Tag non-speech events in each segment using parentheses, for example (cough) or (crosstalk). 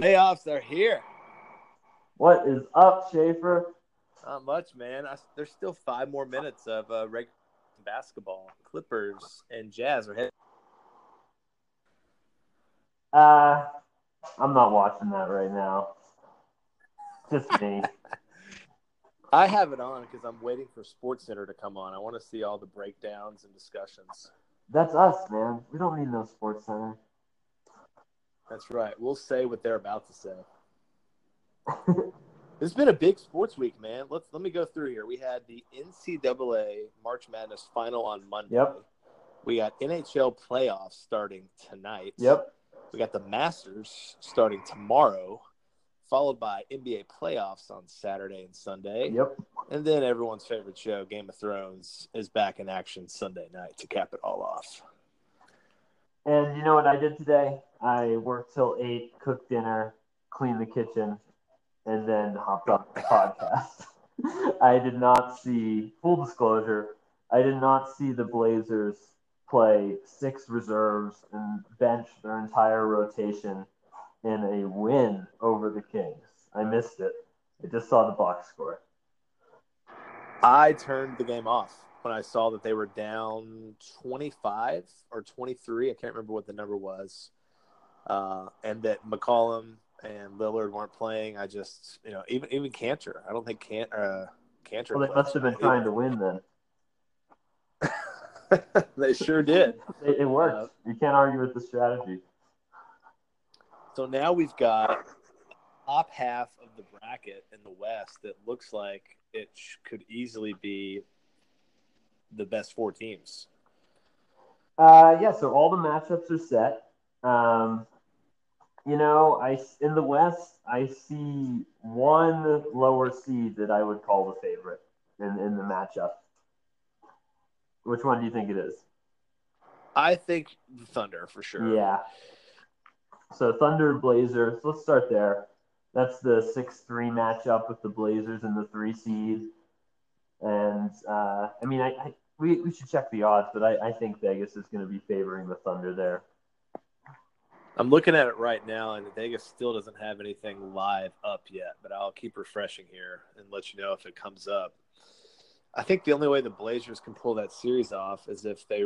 Playoffs are here. What is up, Schaefer? Not much, man. I, there's still five more minutes of uh, regular basketball. Clippers and Jazz are heading. Uh, I'm not watching that right now. Just me. (laughs) I have it on because I'm waiting for Sports Center to come on. I want to see all the breakdowns and discussions. That's us, man. We don't need no sports center. That's right. We'll say what they're about to say. (laughs) It's been a big sports week, man. Let's let me go through here. We had the NCAA March Madness final on Monday. Yep. We got NHL playoffs starting tonight. Yep. We got the Masters starting tomorrow, followed by NBA playoffs on Saturday and Sunday. Yep. And then everyone's favorite show, Game of Thrones, is back in action Sunday night to cap it all off. And you know what I did today? I worked till eight, cooked dinner, cleaned the kitchen, and then hopped on the podcast. (laughs) I did not see full disclosure. I did not see the Blazers play six reserves and bench their entire rotation in a win over the Kings. I missed it. I just saw the box score. I turned the game off when I saw that they were down 25 or 23. I can't remember what the number was. Uh, and that McCollum and Lillard weren't playing. I just, you know, even even Kanter. I don't think Can uh, Kanter. Well, they must have been trying to win then. (laughs) they sure did. It, it worked. Uh, you can't argue with the strategy. So now we've got top half of the bracket in the West that looks like it could easily be the best four teams. Uh, yeah, so all the matchups are set. Um, you know, I in the West, I see one lower seed that I would call the favorite in, in the matchup. Which one do you think it is? I think the Thunder for sure. Yeah. So Thunder Blazers. Let's start there. That's the six three matchup with the Blazers and the three seed. And uh, I mean, I, I, we we should check the odds, but I, I think Vegas is going to be favoring the Thunder there. I'm looking at it right now, and Vegas still doesn't have anything live up yet, but I'll keep refreshing here and let you know if it comes up. I think the only way the Blazers can pull that series off is if they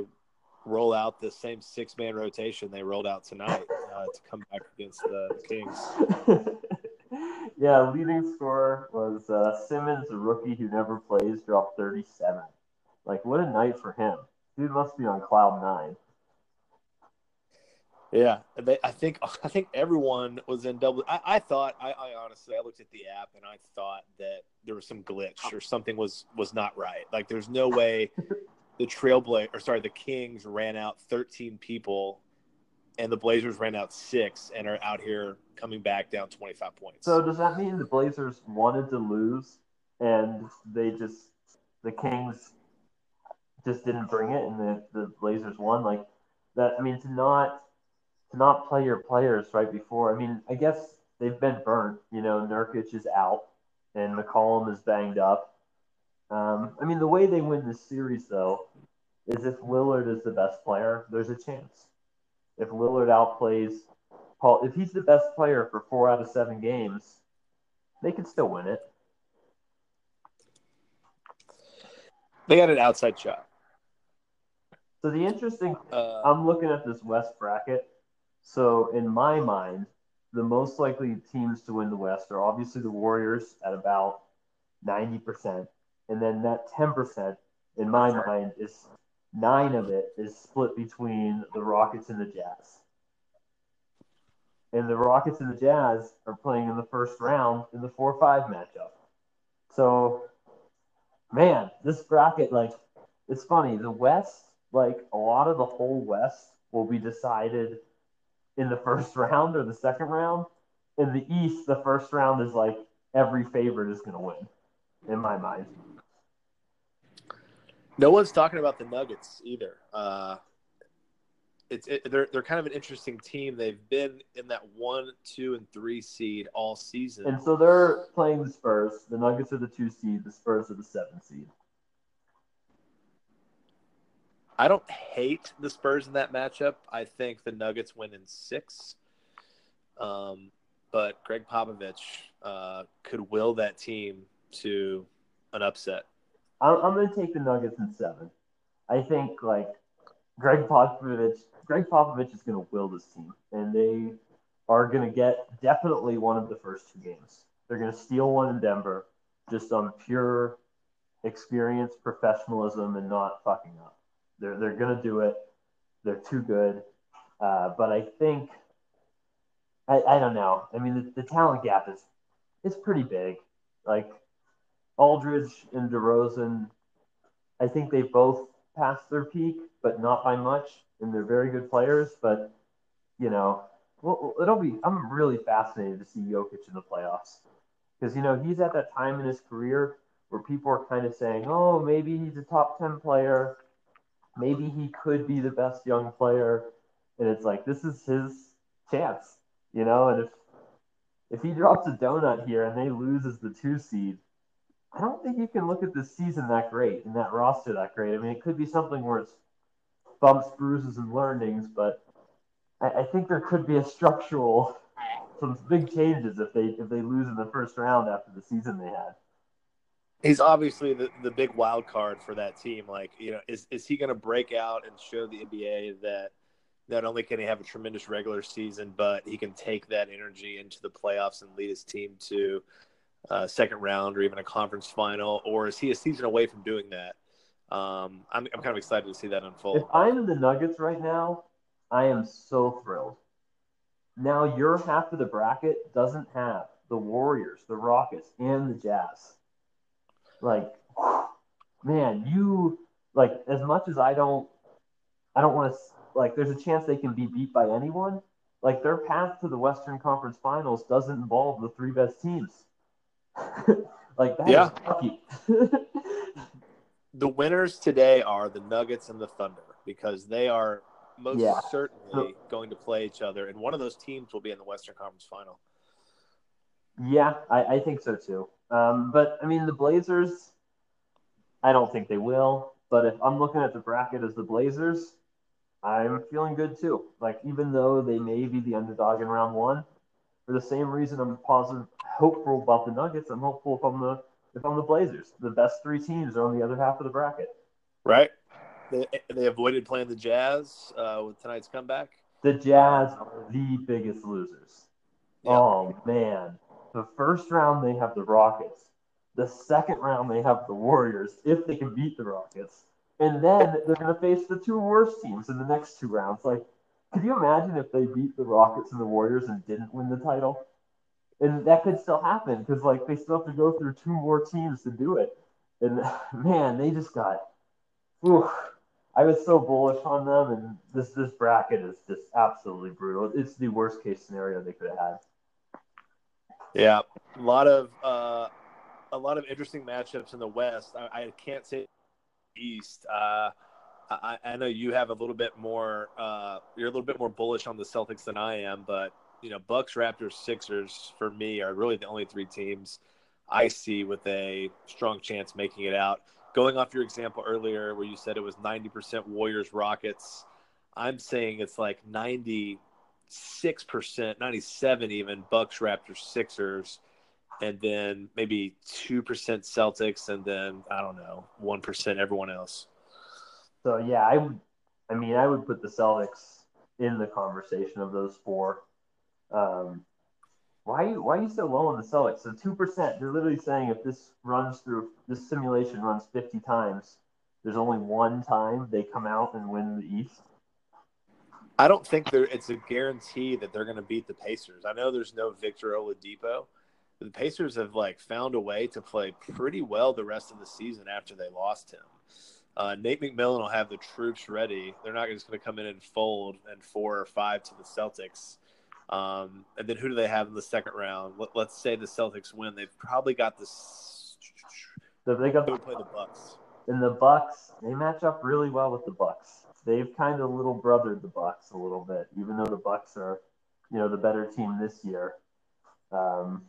roll out the same six man rotation they rolled out tonight uh, to come back against the Kings. (laughs) yeah, leading scorer was uh, Simons, a rookie who never plays, dropped 37. Like, what a night for him. Dude must be on cloud nine. Yeah, they, I think (laughs) I think everyone was in double. I, I thought I, I, honestly I looked at the app and I thought that there was some glitch or something was was not right. Like there's no way the Trailblazer or sorry the Kings ran out 13 people and the Blazers ran out six and are out here coming back down 25 points. So does that mean the Blazers wanted to lose and they just the Kings just didn't bring it and the, the Blazers won like that? I mean to not to not play your players right before. I mean, I guess they've been burnt. You know, Nurkic is out and McCollum is banged up. Um, I mean, the way they win this series, though, is if Lillard is the best player, there's a chance. If Lillard outplays Paul, if he's the best player for four out of seven games, they could still win it. They got an outside shot. So the interesting, uh, I'm looking at this West bracket. So in my mind, the most likely teams to win the West are obviously the Warriors at about 90%. And then that 10%, in my mind, is nine of it is split between the Rockets and the Jazz. And the Rockets and the Jazz are playing in the first round in the 4 5 matchup. So, man, this bracket, like, it's funny. The West, like, a lot of the whole West will be decided in the first (laughs) round or the second round. In the East, the first round is like every favorite is going to win, in my mind. No one's talking about the Nuggets either. Uh, it's it, they're they're kind of an interesting team. They've been in that one, two, and three seed all season, and so they're playing the Spurs. The Nuggets are the two seed. The Spurs are the seven seed. I don't hate the Spurs in that matchup. I think the Nuggets win in six. Um, but Gregg Popovich uh, could will that team to an upset. I'm, I'm going to take the Nuggets in seven. I think like Gregg Popovich, Gregg Popovich is going to will this team, and they are going to get definitely one of the first two games. They're going to steal one in Denver, just on pure experience, professionalism, and not fucking up. They're they're going to do it. They're too good. Uh, but I think I, I don't know. I mean, the, the talent gap is is pretty big. Like Aldridge and DeRozan, I think they both passed their peak, but not by much. And they're very good players. But you know, it'll be. I'm really fascinated to see Jokic in the playoffs because you know he's at that time in his career where people are kind of saying, "Oh, maybe he's a top ten player, maybe he could be the best young player," and it's like this is his chance, you know. And if if he drops a donut here and they lose as the two seed, I don't think you can look at this season that great and that roster that great. I mean, it could be something where it's bumps, bruises, and learnings, but I, I think there could be a structural some big changes if they if they lose in the first round after the season they had. He's obviously the, the big wild card for that team. Like, you know, is, is he going to break out and show the NBA that not only can he have a tremendous regular season, but he can take that energy into the playoffs and lead his team to second round or even a conference final? Or is he a season away from doing that? Um, I'm, I'm kind of excited to see that unfold. If I'm the Nuggets right now, I am so thrilled. Now your half of the bracket doesn't have the Warriors, the Rockets, and the Jazz. Like, (sighs) man, you like as much as I don't, I don't want to like. There's a chance they can be beat by anyone. Like their path to the Western Conference Finals doesn't involve the three best teams. (laughs) like that yeah. lucky. the winners today are the Nuggets and the Thunder because they are most yeah. certainly going to play each other, and one of those teams will be in the Western Conference Final. Yeah, I, I think so too. Um, but I mean, the Blazers, I don't think they will. But if I'm looking at the bracket as the Blazers, I'm feeling good too. Like even though they may be the underdog in round one, for the same reason I'm positive, hopeful about the Nuggets. I'm hopeful if I'm the if I'm the Blazers. The best three teams are on the other half of the bracket. Right. They, they avoided playing the Jazz uh, with tonight's comeback. The Jazz are the biggest losers. Yeah. Oh man, the first round they have the Rockets. The second round they have the Warriors if they can beat the Rockets, and then they're going to face the two worst teams in the next two rounds. Like, could you imagine if they beat the Rockets and the Warriors and didn't win the title? And that could still happen because like they still have to go through two more teams to do it. And (laughs) man, they just got. Whew, I was so bullish on them, and this this bracket is just absolutely brutal. It's the worst case scenario they could have had. Yeah, a lot of uh, a lot of interesting matchups in the West. I, I can't say East. Uh, I, I, know you have a little bit more. Uh, you're a little bit more bullish on the Celtics than I am, but you know, Bucks, Raptors, Sixers for me are really the only three teams I see with a strong chance making it out going off your example earlier where you said it was 90% Warriors Rockets, I'm saying it's like 96%, 97 even Bucks Raptors Sixers and then maybe 2% Celtics and then I don't know, 1% everyone else. So yeah, I I mean, I would put the Celtics in the conversation of those four. Um, why why are you so low on the Celtics? So two percent. They're literally saying if this runs through this simulation runs fifty times, there's only one time they come out and win the East. I don't think there it's a guarantee that they're going to beat the Pacers. I know there's no Victor Oladipo. The Pacers have like found a way to play pretty well the rest of the season after they lost him. Uh, Nate McMillan will have the troops ready. They're not just going to come in and fold and four or five to the Celtics. Um, and then who do they have in the second round? Let, us say the Celtics win. They've probably got this. So they got to play the Bucks. And the Bucks, they match up really well with the Bucks. They've kind of little brothered the Bucks a little bit, even though the Bucks are, you know, the better team this year. Um,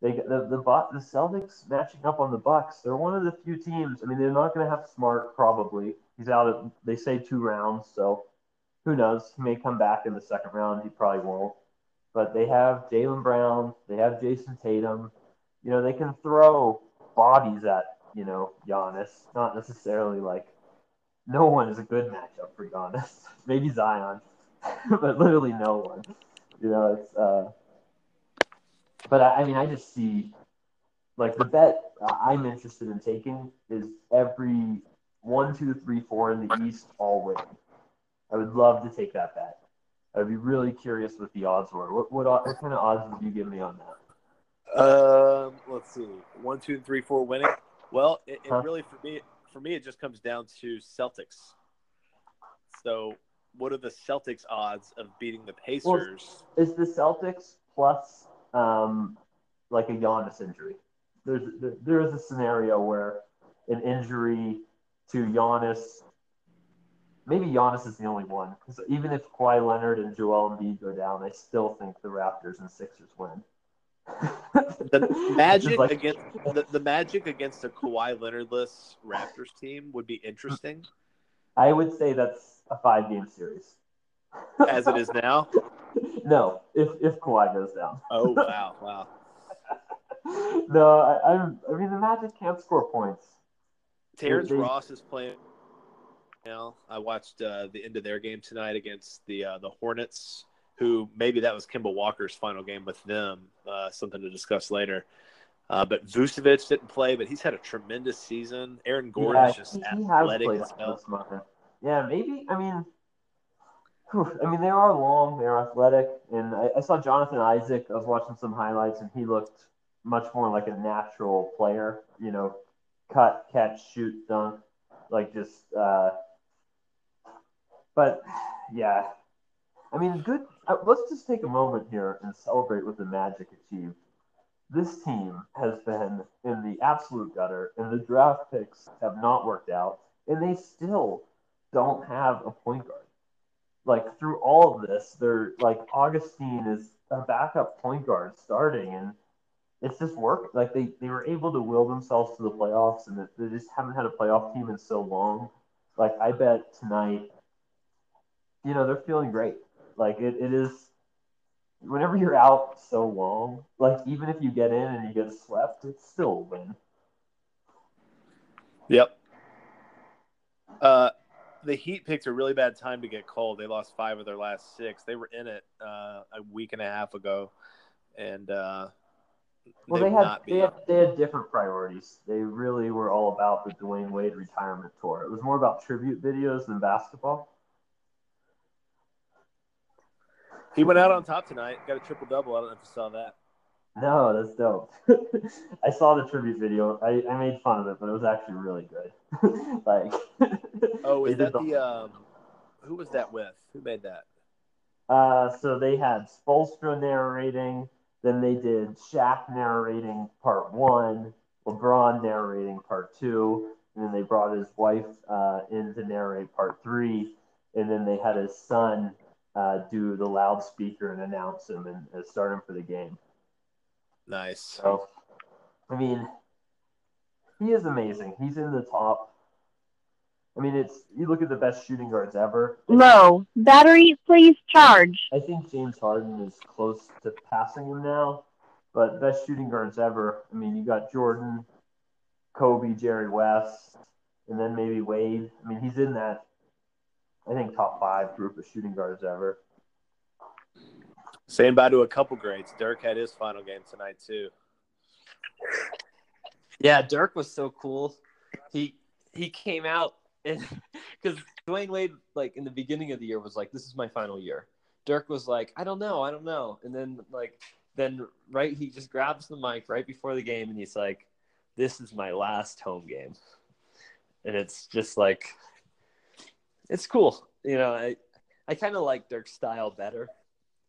they the the the Celtics matching up on the Bucks. They're one of the few teams. I mean, they're not going to have Smart probably. He's out of they say two rounds, so who knows? He may come back in the second round. He probably won't. But they have Jaylen Brown, they have Jayson Tatum. You know, they can throw bodies at you know Giannis, not necessarily like no one is a good matchup for Giannis. (laughs) Maybe Zion, (laughs) but literally no one. You know, it's. Uh, but I, I mean, I just see like the bet I'm interested in taking is every one, two, three, four in the East all win. I would love to take that bet. I'd be really curious what the odds were. What what, what kind of odds would you give me on that? Um, let's see, one, two, three, four winning. Well, it, it Huh? really for me, for me, it just comes down to Celtics. So, what are the Celtics odds of beating the Pacers? Is the Celtics plus um, like a Giannis injury? There's there, there is a scenario where an injury to Giannis, maybe Giannis is the only one. Because even if Kawhi Leonard and Joel Embiid go down, I still think the Raptors and Sixers win. (laughs) the Magic like- against the, the Magic against a Kawhi Leonardless Raptors team would be interesting, I would say that's a five game series. as it is now. (laughs) no, if if Kawhi goes down. Oh wow, wow. (laughs) no, I, I'm, I mean the Magic can't score points. Terrence They- Ross is playing. Now, I watched uh, the end of their game tonight against the uh, the Hornets, who maybe that was Kemba Walker's final game with them. Uh, something to discuss later. Uh, but Vucevic didn't play, but he's had a tremendous season. Aaron Gordon yeah, is just he, he athletic played as hell. Yeah, maybe. I mean, whew, I mean they are long, they are athletic, and I, I saw Jonathan Isaac. I was watching some highlights, and he looked much more like a natural player. You know, cut, catch, shoot, dunk, like just. Uh, but yeah, I mean, good. Uh, let's just take a moment here and celebrate what the Magic achieved. This team has been in the absolute gutter, and the draft picks have not worked out, and they still don't have a point guard. Like through all of this, they're like Augustin is a backup point guard starting, and it's just work. Like they, they were able to will themselves to the playoffs, and they just haven't had a playoff team in so long. Like I bet tonight, you know, they're feeling great. Like it, it is whenever you're out so long, like even if you get in and you get swept, it's still a win. Yep. Uh, the Heat picked a really bad time to get cold. They lost five of their last six. They were in it uh, a week and a half ago, and uh, Well, they they had, they had they had different priorities. They really were all about the Dwyane Wade retirement tour. It was more about tribute videos than basketball. He went out on top tonight. Got a triple double. I don't know if you saw that. No, that's dope. (laughs) I saw the tribute video. I, I made fun of it, but it was actually really good. (laughs) like, Oh, is that the um? Who was that with? Who made that? Uh, so they had Spoelstra narrating, then they did Shaq narrating part one, LeBron narrating part two, and then they brought his wife uh, in to narrate part three, and then they had his son uh, do the loudspeaker and announce him and, and start him for the game. Nice. So, I mean, he is amazing. He's in the top. I mean, it's you look at the best shooting guards ever. Low. Battery, please charge. I think James Harden is close to passing him now, but best shooting guards ever. I mean, you got Jordan, Kobe, Jerry West, and then maybe Wade. I mean, he's in that, I think, top five group of shooting guards ever. Saying bye to a couple greats. Dirk had his final game tonight too. Yeah, Dirk was so cool. He he came out and (laughs) because Dwyane Wade, like in the beginning of the year, was like, "This is my final year." Dirk was like, "I don't know, I don't know," and then like then right, he just grabs the mic right before the game and he's like, "This is my last home game," and it's just like it's cool. You know, I I kind of like Dirk's style better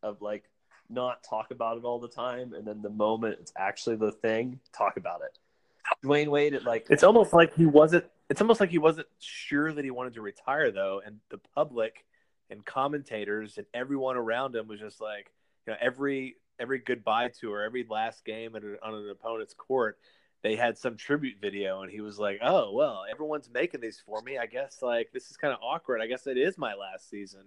of like not talk about it all the time, and then the moment it's actually the thing, talk about it. Dwyane Wade, it like It's almost like he wasn't. It's almost like he wasn't sure that he wanted to retire though, and the public and commentators and everyone around him was just like, you know, every every goodbye tour, every last game at on an opponent's court, they had some tribute video, and he was like, "Oh well, everyone's making these for me. I guess like this is kind of awkward. I guess it is my last season."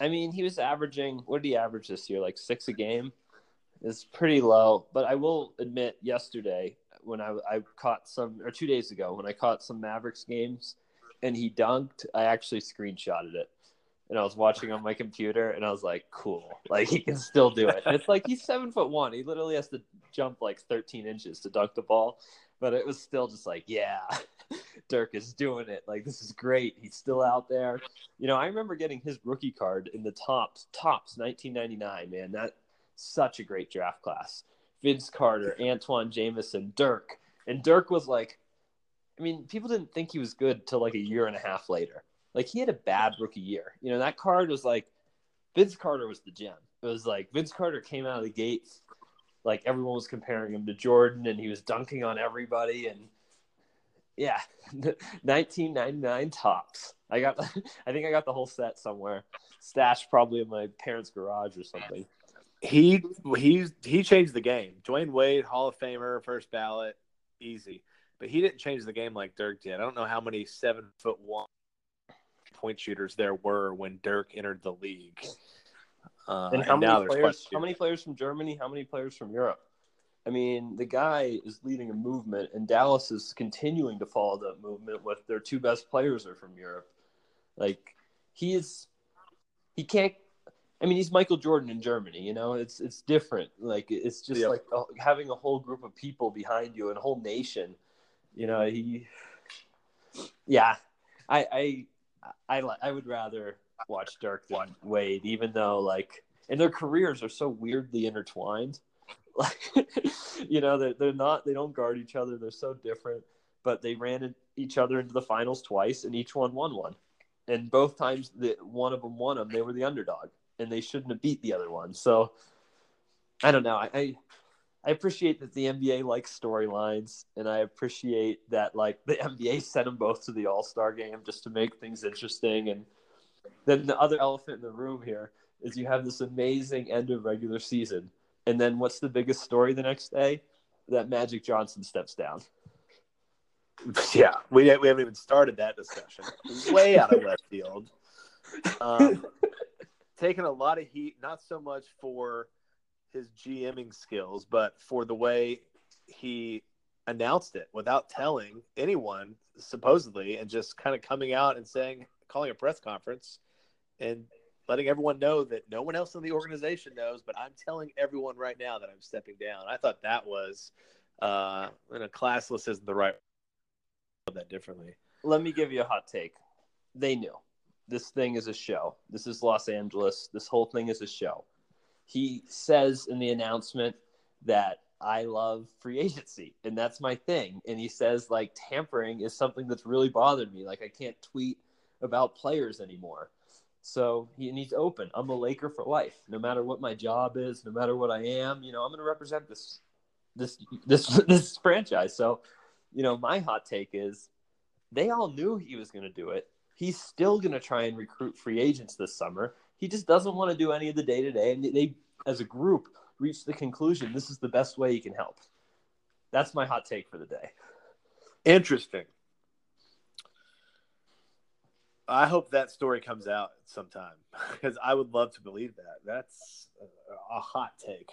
I mean, he was averaging. What did he average this year? Like six a game. It's pretty low. But I will admit, yesterday when I I caught some, or two days ago when I caught some Mavericks games, and he dunked, I actually screenshotted it. And I was watching on my computer, and I was like, "Cool! Like he can still do it." And it's like he's seven foot one. He literally has to jump like 13 inches to dunk the ball, but it was still just like, "Yeah, (laughs) Dirk is doing it. Like this is great. He's still out there." You know, I remember getting his rookie card in the Topps, Topps 1999. Man, that such a great draft class. Vince Carter, Antawn Jamison, Dirk, and Dirk was like, I mean, people didn't think he was good till like a year and a half later. Like he had a bad rookie year. You know, that card was like Vince Carter was the gem. It was like Vince Carter came out of the gates, like everyone was comparing him to Jordan, and he was dunking on everybody. And yeah, (laughs) 1999 Topps. I got, (laughs) I think I got the whole set somewhere, stashed probably in my parents' garage or something. He he he changed the game. Dwyane Wade, Hall of Famer, first ballot, easy. But he didn't change the game like Dirk did. I don't know how many seven foot one point shooters there were when Dirk entered the league. Uh, and how and many players? How many players from Germany? How many players from Europe? I mean, the guy is leading a movement, and Dallas is continuing to follow that movement. With their two best players are from Europe. Like he is, he can't. I mean, he's Michael Jordan in Germany. You know, it's it's different. Like it's just like uh, having a whole group of people behind you and a whole nation. You know, he. Yeah, I I I I would rather watch Dirk than Wade, even though like, and their careers are so weirdly intertwined. (laughs) Like, you know, they're they're not they don't guard each other. They're so different, but they ran in- each other into the finals twice, and each one won one. And both times that one of them won them, they were the underdog, and they shouldn't have beat the other one. So, I don't know. I, I I appreciate that the NBA likes storylines, and I appreciate that like the (laughs) NBA sent them both to the All Star game just to make things interesting. And then the other elephant in the room here is you have this amazing end of regular season, and then what's the biggest story the next day? That Magic Johnson steps down. (laughs) Yeah, we we haven't even started that discussion. Way out of left field. (laughs) Um, taking a lot of heat, not so much for his GMing skills, but for the way he announced it without telling anyone, supposedly, and just kind of coming out and saying, calling a press conference and letting everyone know that no one else in the organization knows, but I'm telling everyone right now that I'm stepping down. I thought that was, uh, in a classless isn't the right that differently. Let me give you a hot take. They knew this thing is a show. This is Los Angeles. This whole thing is a show. He says in the announcement that I love free agency and that's my thing. And he says like tampering is something that's really bothered me. Like I can't tweet about players anymore. So he, needs open. I'm a Laker for life. No matter what my job is, no matter what I am, you know, I'm going to represent this, this, this, (laughs) this franchise. So, you know, my hot take is they all knew he was going to do it. He's still going to try and recruit free agents this summer. He just doesn't want to do any of the day to day. And they, as a group, reached the conclusion this is the best way he can help. That's my hot take for the day. Interesting. I hope that story comes out sometime (laughs) because I would love to believe that. That's a, a hot take.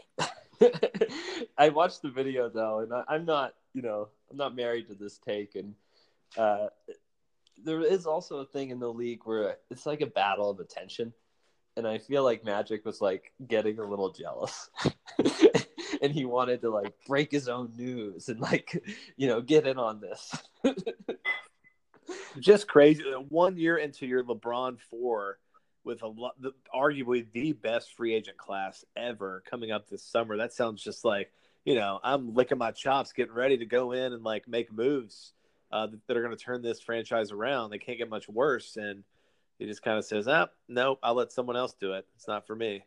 (laughs) I watched the video though, and I, I'm not, you know, I'm not married to this take, and uh, there is also a thing in the league where it's like a battle of attention, and I feel like Magic was like getting a little jealous, (laughs) and he wanted to like break his own news and like, you know, get in on this. (laughs) Just crazy. One year into your LeBron four, with a lot, the, arguably the best free agent class ever coming up this summer. That sounds just like you know I'm licking my chops, getting ready to go in and like make moves uh, that are going to turn this franchise around. They can't get much worse, and he just kind of says, "Ah, nope, I'll let someone else do it. It's not for me."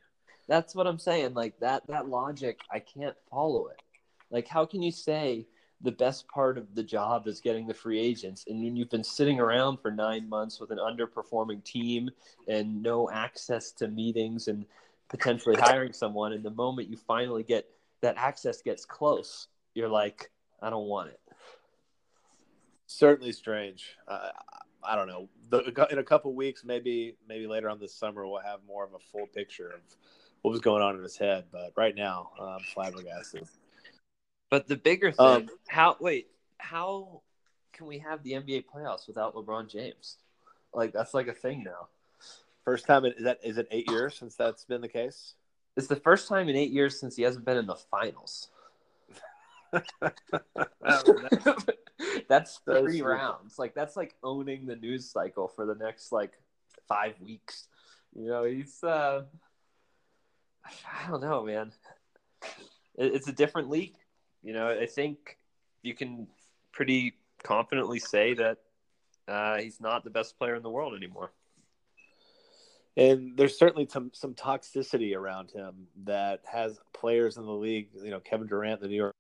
That's what I'm saying. Like that that logic, I can't follow it. Like how can you say the best part of the job is getting the free agents and when you've been sitting around for 9 months with an underperforming team and no access to meetings and potentially hiring someone and the moment you finally get that access gets close, you're like, I don't want it. Certainly strange. Uh, I don't know. The, in a couple weeks, maybe maybe later on this summer, we'll have more of a full picture of what was going on in his head. But right now, I'm flabbergasted. But the bigger thing, Um, how wait, how can we have the NBA playoffs without LeBron James? Like that's like a thing now. First time in, is that is it eight years since that's been the case? It's the first time in eight years since he hasn't been in the finals. That's (laughs) That's three rounds. Like that's like owning the news cycle for the next like five weeks. You know, he's uh I don't know, man. It- It's a different league. You know, I think you can pretty confidently say that uh, he's not the best player in the world anymore. And there's certainly some some toxicity around him that has players in the league. You know, Kevin Durant, the New York,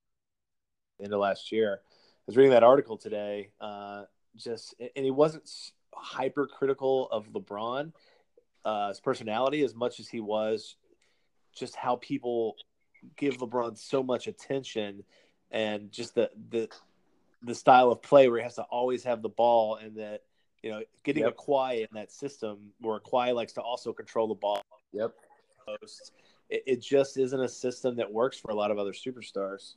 into last year. I was reading that article today. Uh, just and he wasn't hypercritical of LeBron, uh, his personality, as much as he was just how people give LeBron so much attention and just the the the style of play where he has to always have the ball and that you know getting Yep. a Kawhi in that system where Kawhi likes to also control the ball Yep. it just isn't a system that works for a lot of other superstars.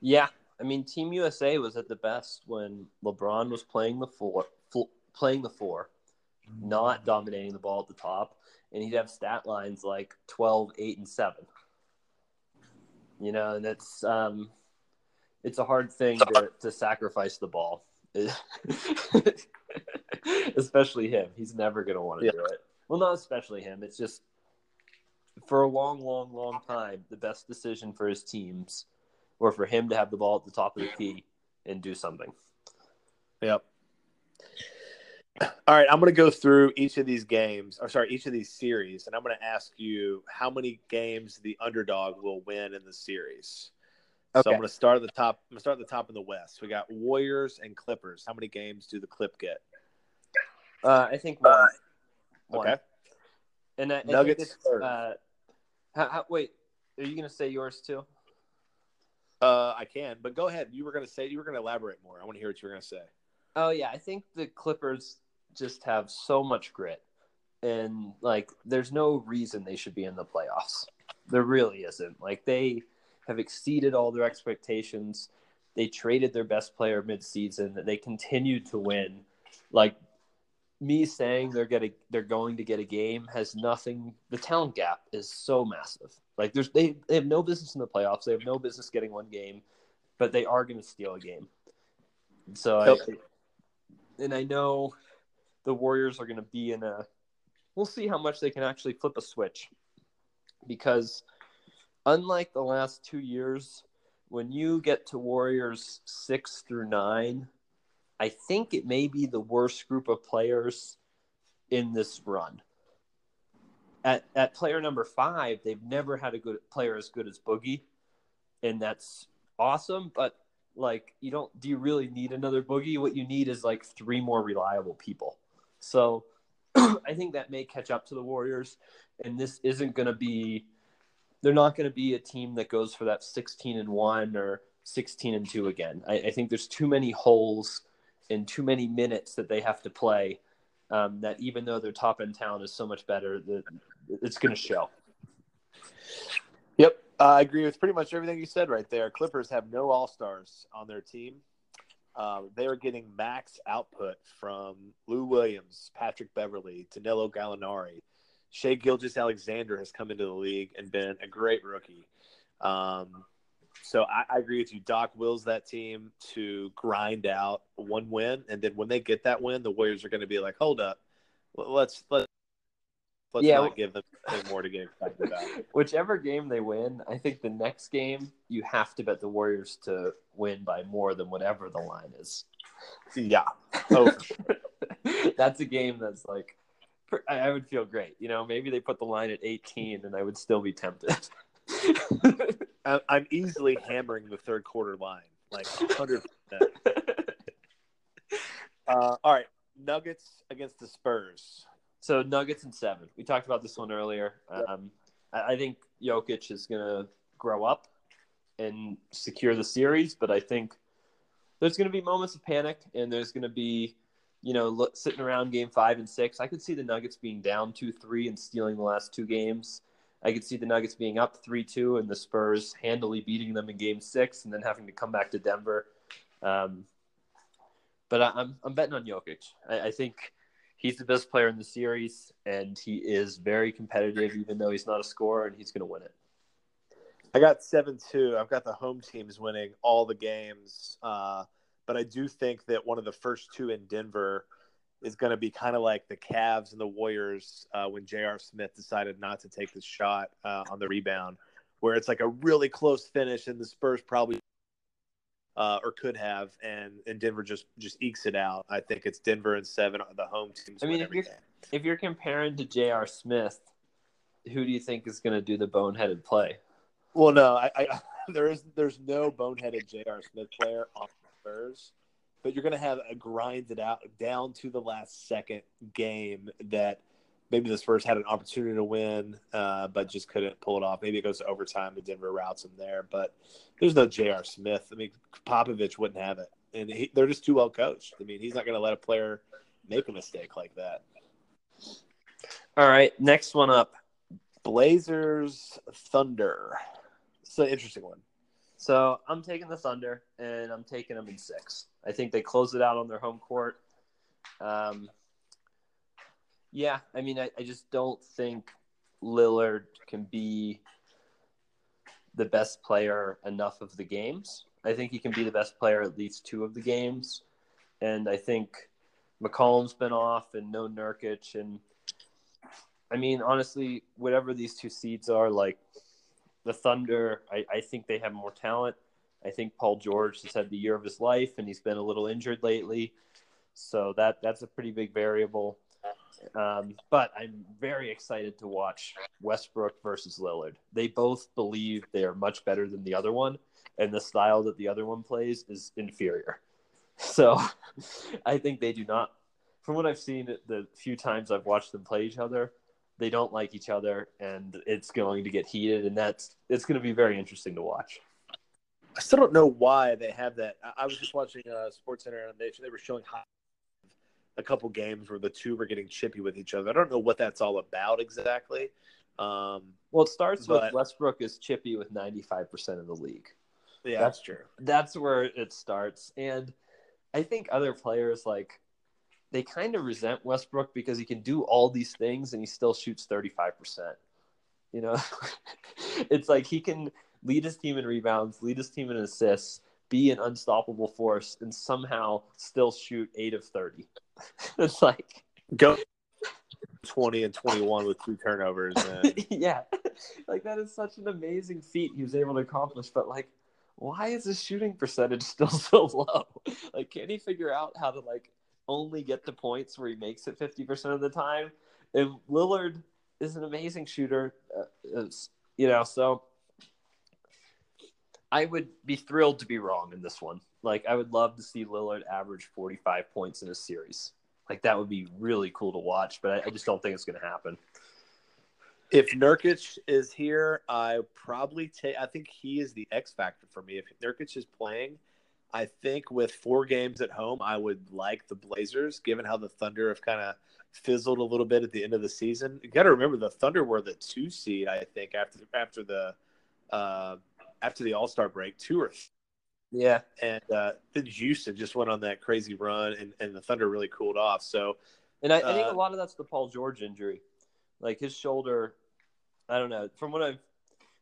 Yeah, I mean, Team USA was at the best when LeBron was playing the four, fl- playing the four, not dominating the ball at the top, and he'd have stat lines like 12, 8, and 7. You know, and it's um, it's a hard thing to, to sacrifice the ball, (laughs) especially him. He's never going to want to Yeah. do it. Well, not especially him. It's just for a long, long, long time, the best decision for his teams or for him to have the ball at the top of the key and do something. Yep. All right, I'm going to go through each of these games, or sorry, each of these series, and I'm going to ask you how many games the underdog will win in the series. Okay. So I'm going to start at the top. I'm going to start at the top in the West. We got Warriors and Clippers. How many games do the Clip get? Uh, I think one. One. Okay. And I, I think Nuggets, it's, uh, how, how, wait, are you going to say yours too? Uh, I can, but go ahead. You were going to say you were going to elaborate more. I want to hear what you were going to say. Oh yeah, I think the Clippers just have so much grit, and like, there's no reason they should be in the playoffs. There really isn't. Like, they have exceeded all their expectations. They traded their best player midseason. They continued to win. Like me saying they're getting they're going to get a game has nothing. The talent gap is so massive. Like there's they they have no business in the playoffs. They have no business getting one game, but they are going to steal a game. So I, and I know the Warriors are going to be in a. We'll see how much they can actually flip a switch, because unlike the last two years, when you get to Warriors six through nine, I think it may be the worst group of players in this run. At at player number five, they've never had a good player as good as Boogie, and that's awesome. But like, you don't do you really need another Boogie? What you need is like three more reliable people. So (clears throat) I think that may catch up to the Warriors, and this isn't going to be. They're not going to be a team that goes for that 16 and one or 16 and two again. I, I think there's too many holes and too many minutes that they have to play. Um, that even though their top end talent is so much better, that it's going to show. Yep, I agree with pretty much everything you said right there. Clippers have no All Stars on their team. Uh, they are getting max output from Lou Williams, Patrick Beverley, Danilo Gallinari. Shai Gilgeous-Alexander has come into the league and been a great rookie. Um, so I, I agree with you. Doc wills that team to grind out one win, and then when they get that win, the Warriors are going to be like, "Hold up, let's let's let's Yeah, not give them more to get excited about." (laughs) Whichever game they win, I think the next game you have to bet the Warriors to win by more than whatever the line is. yeah. Oh, (laughs) that's a game that's like I I would feel great. You know, maybe they put the line at 18 and I would still be tempted. (laughs) I- I'm easily hammering the third quarter line, like 100. percent (laughs) uh, All right, Nuggets against the Spurs. so Nuggets and seven. We talked about this one earlier. Um, I, I think Jokic is going to grow up and secure the series, but I think there's going to be moments of panic and there's going to be you know, sitting around game five and six. I could see the Nuggets being down 2 3 and stealing the last two games. I could see the Nuggets being up 3 2 and the Spurs handily beating them in game six and then having to come back to Denver. Um, but I, I'm, I'm betting on Jokic. I, I think he's the best player in the series and he is very competitive, even though he's not a scorer, and he's going to win it. I got seven two. I've got the home teams winning all the games, uh, but I do think that one of the first two in Denver is going to be kind of like the Cavs and the Warriors uh, when J.R. Smith decided not to take the shot uh, on the rebound, where it's like a really close finish, and the Spurs probably uh, or could have, and and Denver just just ekes it out. I think it's Denver and seven. The home teams. I mean, if you're game. if you're comparing to J.R. Smith, who do you think is going to do the boneheaded play? Well, no, I, I (laughs) there is there's no boneheaded J.R. Smith player on the Spurs, but you're going to have a grinded out down to the last second game that maybe the Spurs had an opportunity to win, uh, but just couldn't pull it off. Maybe it goes to overtime and Denver routes them there, but there's no J.R. Smith. I mean, Popovich wouldn't have it, and he, they're just too well coached. I mean, he's not going to let a player make a mistake like that. All right, next one up. Blazers Thunder. It's an interesting one. So I'm taking the Thunder, and I'm taking them in six. I think they close it out on their home court. Um, yeah, I mean, I, I just don't think Lillard can be the best player enough of the games. I think he can be the best player at least two of the games, and I think McCollum's been off and no Nurkic, and I mean, honestly, whatever these two seeds are, like the Thunder, I, I think they have more talent. I think Paul George has had the year of his life, and he's been a little injured lately, so that that's a pretty big variable. Um, but I'm very excited to watch Westbrook versus Lillard. They both believe they are much better than the other one, and the style that the other one plays is inferior. (laughs) So (laughs) I think they do not. From what I've seen, the few times I've watched them play each other, they don't like each other, and it's going to get heated, and that's it's going to be very interesting to watch. I still don't know why they have that. I, I was just watching uh, Sports Center, and they, they were showing high, a couple games where the two were getting chippy with each other. I don't know what that's all about exactly. Um, Well, it starts But- with Westbrook is chippy with 95% of the league. yeah, That's that's true. That's where it starts. And I think other players like they kind of resent Westbrook because he can do all these things and he still shoots 35%. You know, (laughs) it's like he can lead his team in rebounds, lead his team in assists, be an unstoppable force, and somehow still shoot eight of 30. (laughs) it's like, Go twenty and twenty-one with two turnovers. And (laughs) yeah, like that is such an amazing feat he was able to accomplish. But like, why is his shooting percentage still so low? Like, can he figure out how to like only get the points where he makes it fifty percent of the time? And Lillard is an amazing shooter, uh, you know. So I would be thrilled to be wrong in this one. Like, I would love to see Lillard average forty-five points in a series. Like that would be really cool to watch, but I, I just don't think it's going to happen. if Nurkic is here, I probably take. I think he is the X factor for me. If Nurkic is playing, I think with four games at home, I would like the Blazers, given how the Thunder have kind of fizzled a little bit at the end of the season. You got to remember the Thunder were the two seed, I think, after after the uh, after the All Star break, two or th- Yeah, and uh, then Houston just went on that crazy run, and, and the Thunder really cooled off. So And I, I think Uh, a lot of that's the Paul George injury. Like his shoulder, I don't know. From what I've,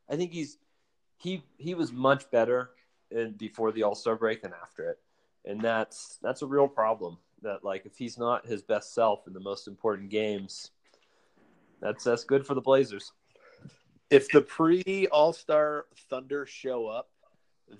I think he's he he was much better in, before the All Star break than after it, and that's that's a real problem. That like if he's not his best self in the most important games, that's that's good for the Blazers. if the pre All Star Thunder show up,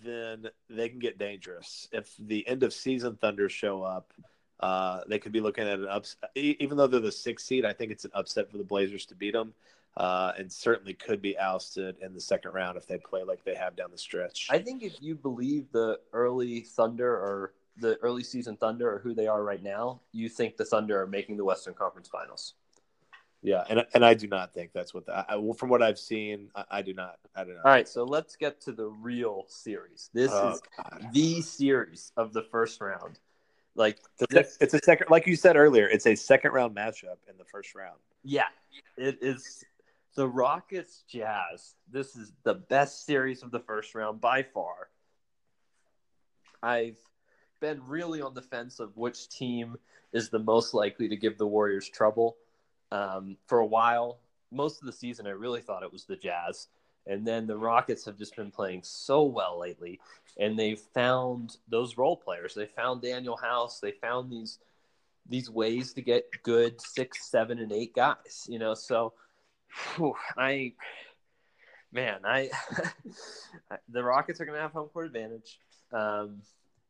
then they can get dangerous. If the end of season Thunder show up, uh, they could be looking at an upset. Even though they're the sixth seed, I think it's an upset for the Blazers to beat them, uh, and certainly could be ousted in the second round if they play like they have down the stretch. I think if you believe the early Thunder or the early season Thunder or who they are right now, you think the Thunder are making the Western Conference Finals. yeah, and and I do not think that's what the, I, from what I've seen, I, I do not. I do not. All right, so let's get to the real series. This Oh, is God. the series of the first round. Like It's a, this, it's a second, like you said earlier, it's a second round matchup in the first round. yeah, it is the Rockets Jazz. This is the best series of the first round by far. I've been really on the fence of which team is the most likely to give the Warriors trouble. Um, for a while, most of the season, I really thought it was the Jazz. And then the Rockets have just been playing so well lately. And they've found those role players. They found Danuel House. They found these these ways to get good six, seven, and eight guys. You know, so whew, I man, I (laughs) the Rockets are going to have home court advantage, um,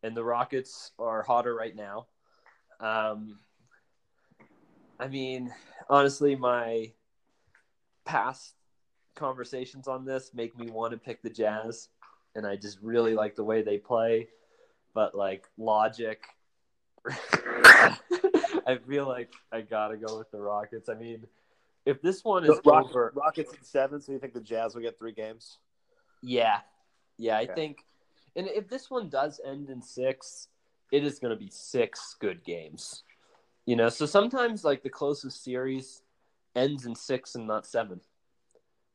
and the Rockets are hotter right now. Um, I mean, honestly, my past conversations on this make me want to pick the Jazz, and I just really like the way they play. But like logic, (laughs) I feel like I gotta go with the Rockets. I mean, if this one is Rock- over, Rockets in seven, so you think the Jazz will get three games? Yeah. Yeah, I think and if this one does end in 6, it is going to be 6 good games. You know, so sometimes like the closest series ends in 6 and not 7.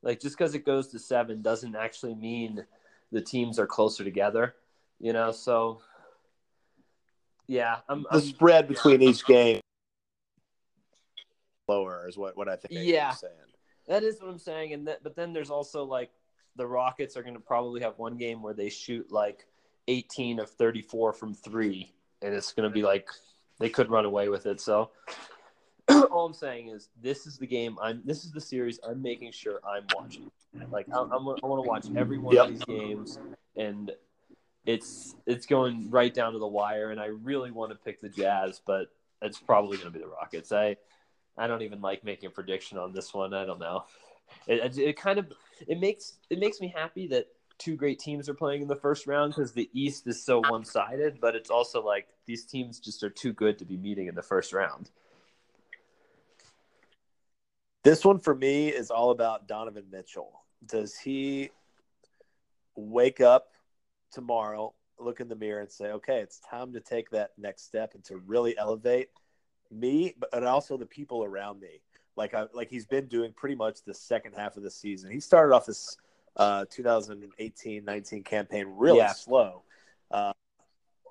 Like just cuz it goes to 7 doesn't actually mean the teams are closer together, you know, so yeah, I'm, The I'm spread between each game lower is what, what I think. Yeah. That is what I'm saying, and that, but then there's also like the Rockets are going to probably have one game where they shoot like 18 of 34 from three, and it's going to be like they could run away with it. So (clears throat) all I'm saying is this is the game. I'm this is the series I'm making sure I'm watching. Like I'm, I'm I want to watch every one Yep. of these games, and it's it's going right down to the wire. And I really want to pick the Jazz, but it's probably going to be the Rockets. I I don't even like making a prediction on this one. I don't know. It, it, kind of it makes it makes me happy that two great teams are playing in the first round because the East is so one sided. But it's also like these teams just are too good to be meeting in the first round. This one for me is all about Donovan Mitchell. Does he wake up tomorrow, look in the mirror, and say, "Okay, it's time to take that next step and to really elevate me, but also the people around me"? Like I like he's been doing pretty much the second half of the season. He started off this uh, 2018-19 campaign really Yeah. slow. Uh,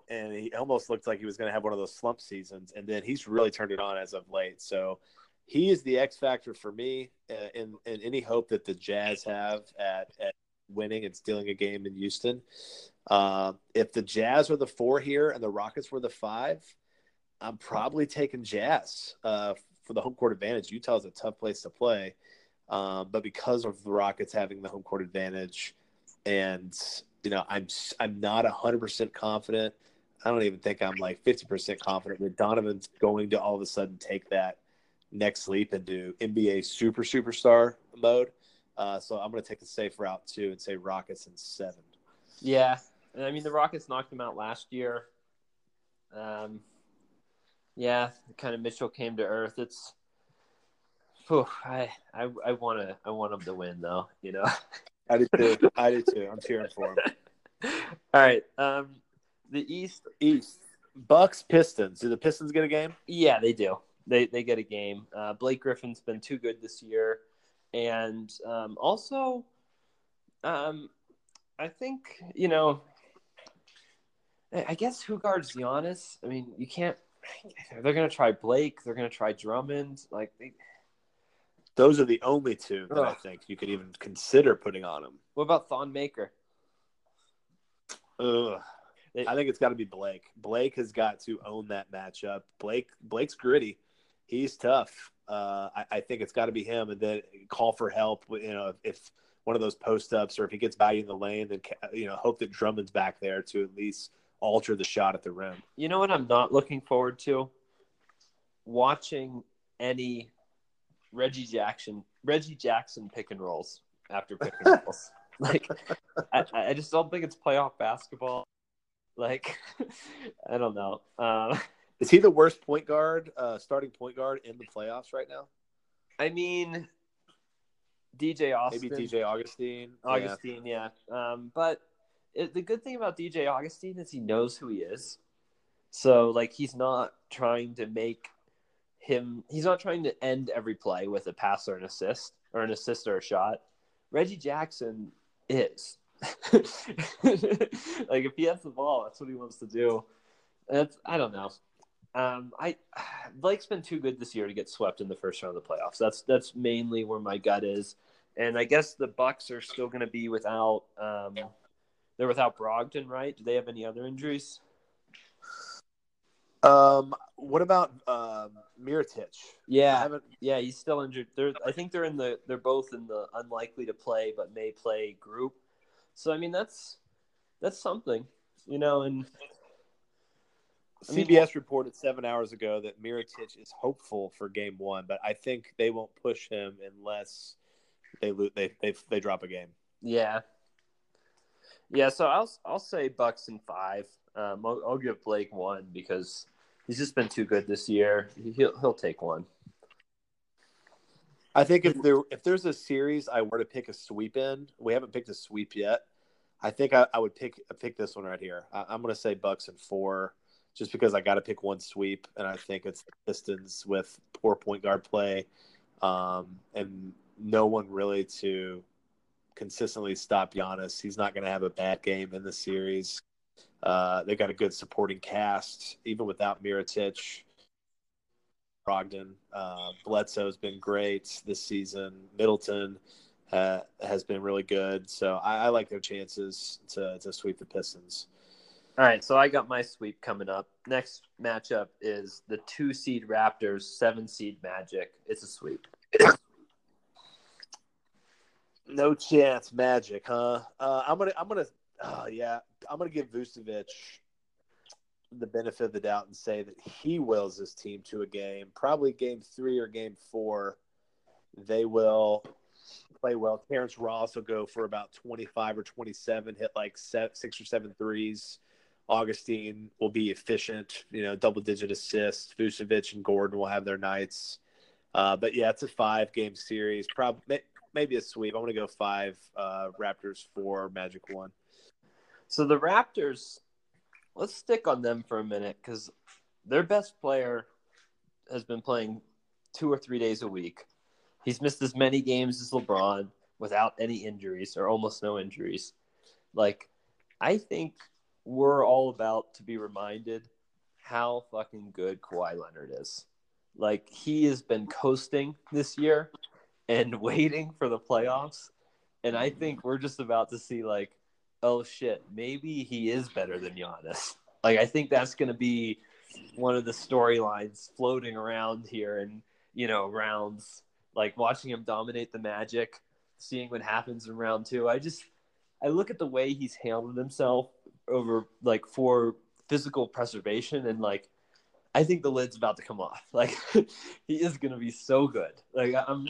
and he almost looked like he was going to have one of those slump seasons, and then he's really turned it on as of late. So he is the X factor for me, uh, in in any hope that the Jazz have at, at winning and stealing a game in Houston. Uh, if the Jazz were the four here and the Rockets were the five, I'm probably taking Jazz uh, for the home court advantage. Utah is a tough place to play, um, but because of the Rockets having the home court advantage, and you know, I'm I'm not hundred percent confident. I don't even think I'm like fifty percent confident that Donovan's going to all of a sudden take that next leap into NBA super superstar mode. Uh, so I'm going to take the safe route too and say Rockets in seven. Yeah, and I mean the Rockets knocked them out last year. Um, yeah, kind of Mitchell came to earth. It's, whew, I I I want to I want them to win though. You know. I do too. I do too. I'm cheering for him. (laughs) All right. Um, the East. East Bucks Pistons. Do the Pistons get a game? Yeah, they do. They they get a game. Uh, Blake Griffin's been too good this year, and um, also, um, I think you know. I I guess who guards Giannis? I mean, you can't. They're gonna try Blake. They're gonna try Drummond. Like, they, Those are the only two that I think you could even consider putting on them. what about Thon Maker? Ugh. I think it's got to be Blake. Blake has got to own that matchup. Blake Blake's gritty. He's tough. Uh, I, I think it's got to be him, and then call for help. You know, if, one of those post ups or if he gets value in the lane, then you know hope that Drummond's back there to at least alter the shot at the rim. You know what I'm not looking forward to? Watching any Reggie Jackson Reggie Jackson pick and rolls after pick and (laughs) rolls. like I, I just don't think it's playoff basketball. Like (laughs) I don't know. Uh, Is he the worst point guard, uh, starting point guard in the playoffs right now? I mean DJ Austin, Maybe DJ Augustin. Yeah. Augustin, yeah. Um, but it, the good thing about DJ Augustin is he knows who he is. So like he's not trying to make him he's not trying to end every play with a pass or an assist or an assist or a shot. Reggie Jackson is. (laughs) like if he has the ball, that's what he wants to do. That's I don't know. Um, I Blake's been too good this year to get swept in the first round of the playoffs. That's that's mainly where my gut is, and I guess the Bucks are still going to be without. Um, they're without Brogdon, right? Do they have any other injuries? Um, what about um, Mirotic? Yeah, yeah, he's still injured. They're I think they're in the they're both in the unlikely to play but may play group. So I mean that's that's something, you know, and I mean- CBS reported seven hours ago that Mirotic is hopeful for Game One, but I think they won't push him unless they lo- they they they drop a game. Yeah. Yeah, so I'll I'll say Bucks in five. Um, I'll, I'll give Blake one because he's just been too good this year. He'll he'll take one. I think if there if there's a series I were to pick a sweep in, we haven't picked a sweep yet. I think I, I would pick pick this one right here. I, I'm going to say Bucks and four, just because I got to pick one sweep, and I think it's the Pistons with poor point guard play, um, and no one really to consistently stop Giannis. He's not going to have a bad game in the series. Uh, they got a good supporting cast, even without Mirotic. Brogdon. Uh, Bledsoe's been great this season. Middleton uh, has been really good. So I, I like their chances to, to sweep the Pistons. All right, so I got my sweep coming up. Next matchup is the two seed Raptors, seven seed Magic. It's a sweep. No chance, Magic, huh? Uh, I'm gonna, I'm gonna, uh, yeah, I'm gonna give Vucevic the benefit of the doubt and say that he wills his team to a game, probably game three or game four. They will play well. Terrence Ross will go for about 25 or 27, hit like six or seven threes. Augustin will be efficient, you know, double digit assists. Vucevic and Gordon will have their nights. Uh, but yeah, it's a five game series. Probably maybe a sweep. I'm going to go five. Uh, Raptors four, Magic one. So the Raptors, let's stick on them for a minute because their best player has been playing two or three days a week. He's missed as many games as LeBron without any injuries or almost no injuries. Like, I think we're all about to be reminded how fucking good Kawhi Leonard is. Like, he has been coasting this year and (laughs) waiting for the playoffs. And I think we're just about to see, like, oh shit, maybe he is better than Giannis. (laughs) Like I think that's going to be one of the storylines floating around here and you know rounds like watching him dominate the Magic, seeing what happens in round 2. I just I look at the way he's handled himself over like for physical preservation and like I think the lid's about to come off. (laughs) Like he is going to be so good. Like I'm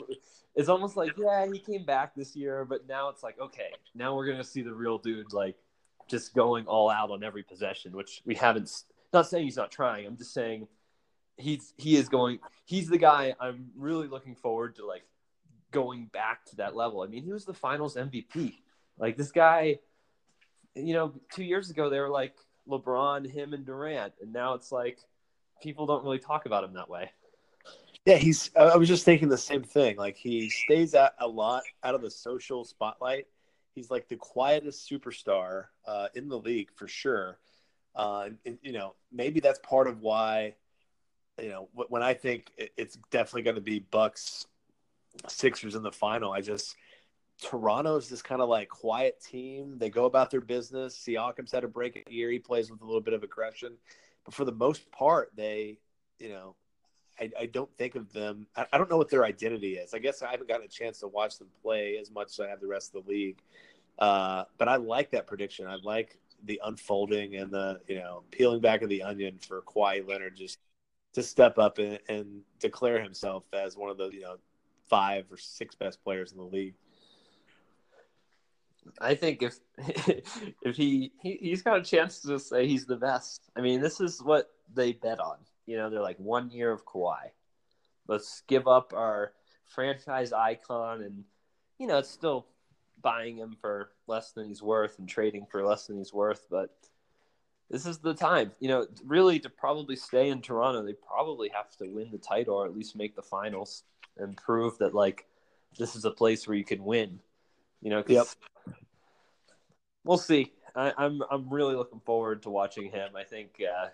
it's almost like yeah he came back this year but now it's like okay now we're gonna see the real dude like just going all out on every possession which we haven't not saying he's not trying i'm just saying he's he is going he's the guy i'm really looking forward to like going back to that level i mean he was the finals mvp like this guy you know two years ago they were like lebron him and durant and now it's like people don't really talk about him that way Yeah, he's. I was just thinking the same thing. Like he stays out a lot out of the social spotlight. He's like the quietest superstar uh, in the league for sure. Uh, and, you know, maybe that's part of why. You know, when I think it's definitely going to be Bucks, Sixers in the final. I just Toronto's is this kind of like quiet team. They go about their business. Siakam's had a break year. He plays with a little bit of aggression, but for the most part, they, you know, I, I, don't think of them. I, I, don't know what their identity is. I guess I haven't gotten a chance to watch them play as much as I have the rest of the league. Uh, but I like that prediction. I like the unfolding and the you know peeling back of the onion for Kawhi Leonard just to step up and, and declare himself as one of the you know five or six best players in the league. I think if (laughs) if he, he he's got a chance to say he's the best. I mean, this is what they bet on. You know, they're like one year of Kawhi. Let's give up our franchise icon, and you know, it's still buying him for less than he's worth and trading for less than he's worth. But this is the time. You know, really to probably stay in Toronto, they probably have to win the title or at least make the finals and prove that like this is a place where you can win. You know, 'cause Yep. We'll see. I, I'm I'm really looking forward to watching him. I think uh,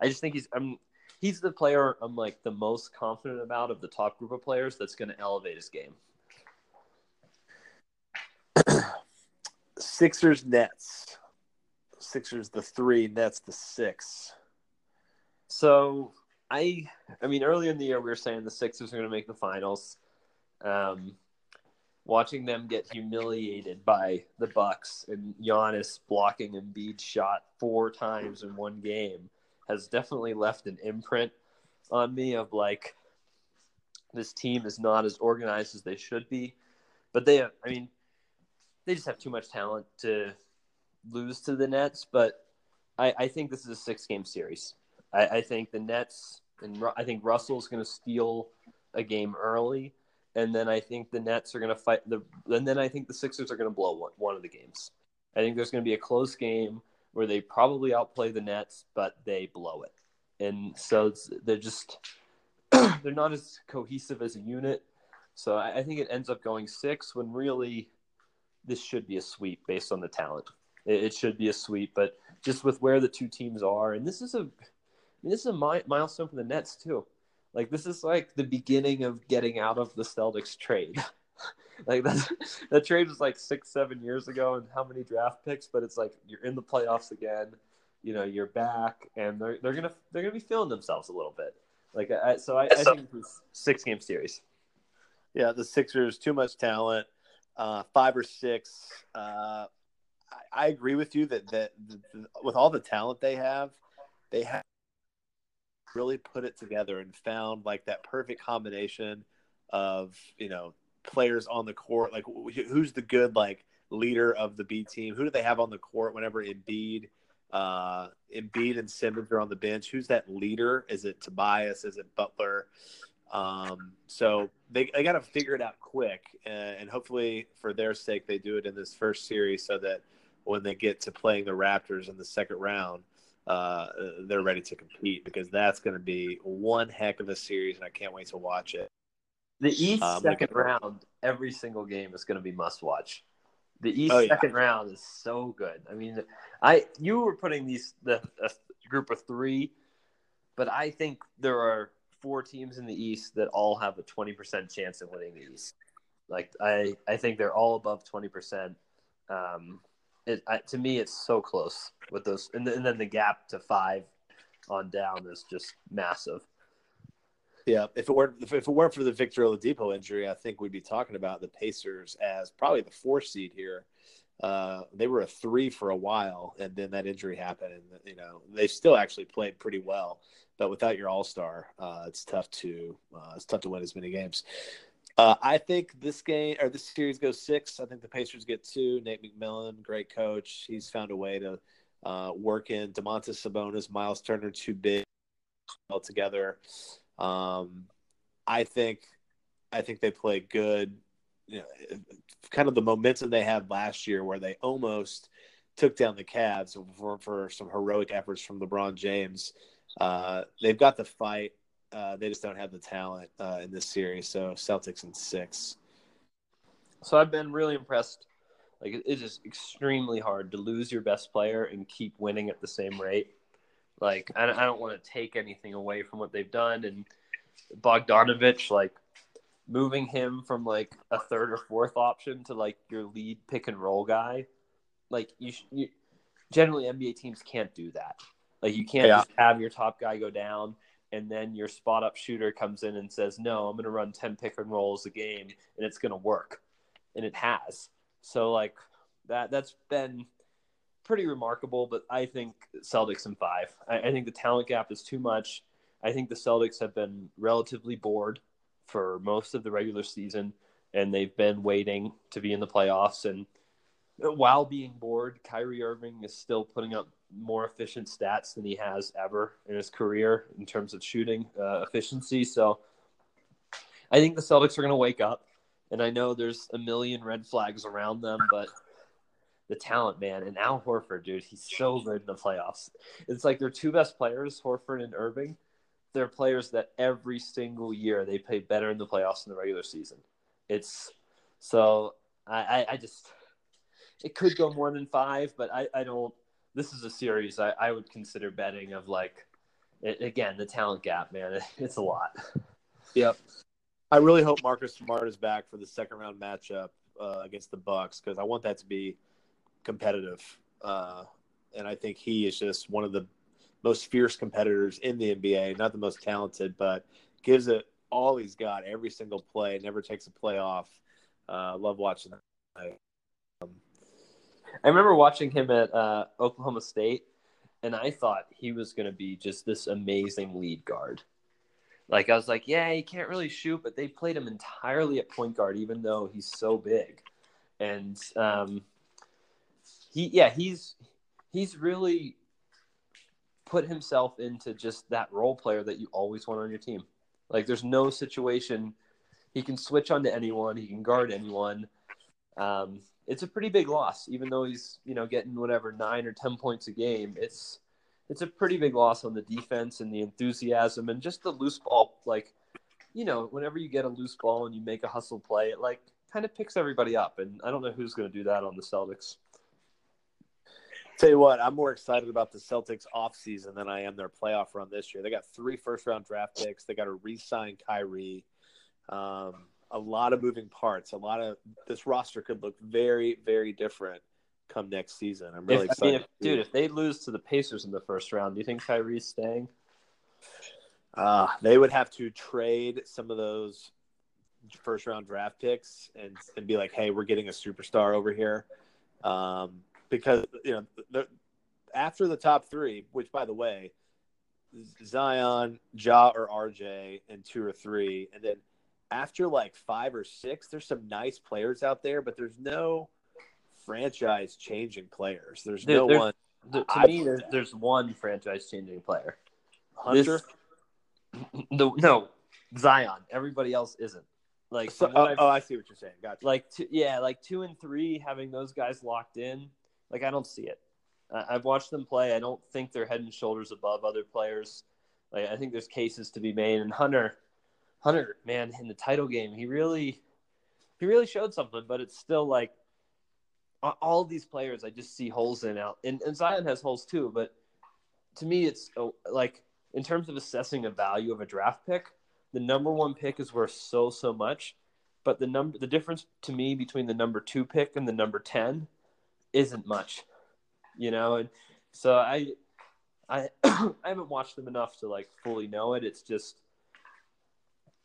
I just think he's I'm he's the player I'm like the most confident about of the top group of players that's going to elevate his game. Sixers Nets. Sixers the three, Nets the six. So I, I mean, earlier in the year we were saying the Sixers are going to make the finals. Um, watching them get humiliated by the Bucks and Giannis blocking Embiid's shot four times in one game has definitely left an imprint on me of like this team is not as organized as they should be. But they, have, I mean, they just have too much talent to lose to the Nets. But I, I think this is a six game series. I, I think the Nets and I think Russell's going to steal a game early, and then I think the Nets are going to fight the. And then I think the Sixers are going to blow one, one of the games. I think there's going to be a close game where they probably outplay the Nets, but they blow it, and so they're just (clears throat) they're not as cohesive as a unit. So I, I think it ends up going six when really this should be a sweep based on the talent. It, it should be a sweep, but just with where the two teams are, and this is a I mean, this is a mi- milestone for the Nets too. Like this is like the beginning of getting out of the Celtics trade. (laughs) like that that trade was like six, seven years ago, and how many draft picks? But it's like you're in the playoffs again. You know, you're back, and they're they're gonna they're gonna be feeling themselves a little bit. Like I, so, I, I think six game series. Yeah, the Sixers too much talent. Uh, five or six. Uh, I, I agree with you that that, that with all the talent they have, they have really put it together and found like that perfect combination of you know players on the court. Like who's the good like leader of the B team? Who do they have on the court whenever Embiid, uh, Embiid and Simmons are on the bench? Who's that leader? Is it Tobias? Is it Butler? Um, so they, they got to figure it out quick, and, and hopefully for their sake they do it in this first series so that when they get to playing the Raptors in the second round, uh, they're ready to compete because that's going to be one heck of a series, and I can't wait to watch it. The East Um, second like- round, every single game is going to be must watch. The East Oh, yeah. second round is so good. I mean, I you were putting these the a group of three, but I think there are four teams in the East that all have a twenty percent chance of winning the East. Like I, I think they're all above twenty percent. Um, it I, to me, it's so close with those, and, then- and then the gap to five on down is just massive. Yeah, if it weren't if it weren't for the Victor Oladipo injury, I think we'd be talking about the Pacers as probably the four seed here. Uh, they were a three for a while, and then that injury happened, and you know they still actually played pretty well. But without your All Star, uh, it's tough to uh, it's tough to win as many games. Uh, I think this game or this series goes six. I think the Pacers get two. Nate McMillan, great coach. He's found a way to uh, work in Domantas Sabonis, Miles Turner, too big all together. Um, I think I think they play good. You know, kind of the momentum they had last year, where they almost took down the Cavs for, for some heroic efforts from LeBron James. Uh, they've got the fight. Uh, they just don't have the talent uh, in this series. So Celtics in six. So I've been really impressed. Like it's just extremely hard to lose your best player and keep winning at the same rate. Like I I don't want to take anything away from what they've done and Bogdanovic, like moving him from like a third or fourth option to like your lead pick and roll guy. Like you, sh- you generally NBA teams can't do that. Like you can't Yeah. just have your top guy go down and then your spot up shooter comes in and says, "No, I'm going to run 10 pick and rolls a game and it's going to work." And it has. So like that that's been pretty remarkable, but I think Celtics in 5. I, I think the talent gap is too much. I think the Celtics have been relatively bored for most of the regular season and they've been waiting to be in the playoffs and while being bored, Kyrie Irving is still putting up more efficient stats than he has ever in his career in terms of shooting uh, efficiency. So I think the Celtics are going to wake up. And I know there's a million red flags around them, but the talent, man. And Al Horford, dude, he's so good in the playoffs. It's like their two best players, Horford and Irving. They're players that every single year they play better in the playoffs than the regular season. It's so I, I, I just it could go more than five, but I, I don't. This is a series I, I would consider betting of like it, again the talent gap, man. It, (laughs) it's a lot. Yep. I really hope Marcus Smart is back for the second round matchup uh, against the Bucks because I want that to be competitive. Uh, and I think he is just one of the most fierce competitors in the NBA. Not the most talented, but gives it all he's got every single play. Never takes a play off. Uh, love watching that. I remember watching him at uh, Oklahoma State, and I thought he was going to be just this amazing lead guard. Like I was like, yeah, he can't really shoot, but they played him entirely at point guard, even though he's so big. And um, he, yeah, he's he's really put himself into just that role player that you always want on your team. Like there's no situation he can switch onto anyone, he can guard anyone. Um, it's a pretty big loss, even though he's you know getting whatever nine or ten points a game. It's it's a pretty big loss on the defense and the enthusiasm and just the loose ball. Like you know, whenever you get a loose ball and you make a hustle play, it like kind of picks everybody up. And I don't know who's going to do that on the Celtics. Tell you what, I'm more excited about the Celtics offseason than I am their playoff run this year. They got three first round draft picks. They got to re sign Kyrie. Um, a lot of moving parts. A lot of this roster could look very, very different come next season. I'm really if, excited. I mean, if, dude, if they lose to the Pacers in the first round, do you think Kyrie's staying? Uh, they would have to trade some of those first round draft picks and, and be like, hey, we're getting a superstar over here. Um, because, you know, the, after the top three, which by the way, Zion, Ja, or RJ, and two or three, and then after like five or six, there's some nice players out there, but there's no franchise changing players. There's There- no there's- one. To I- me, there's, there's one franchise changing player. Hunter. The, no, Zion. Everybody else isn't. Like, So, oh, oh, I see what you're saying. Gotcha. like two, yeah, like two and three, having those guys locked in. Like, I don't see it. I, I've watched them play. I don't think they're head and shoulders above other players. Like, I think there's cases to be made. And Hunter, Hunter, man, in the title game, he really, he really showed something. But it's still like all these players, I just see holes in out. And, and Zion has holes too. But to me, it's oh, like in terms of assessing the value of a draft pick, the number one pick is worth so so much. But the number, the difference to me between the number two pick and the number ten isn't much, you know. And so I, I, (clears throat) I haven't watched them enough to like fully know it. It's just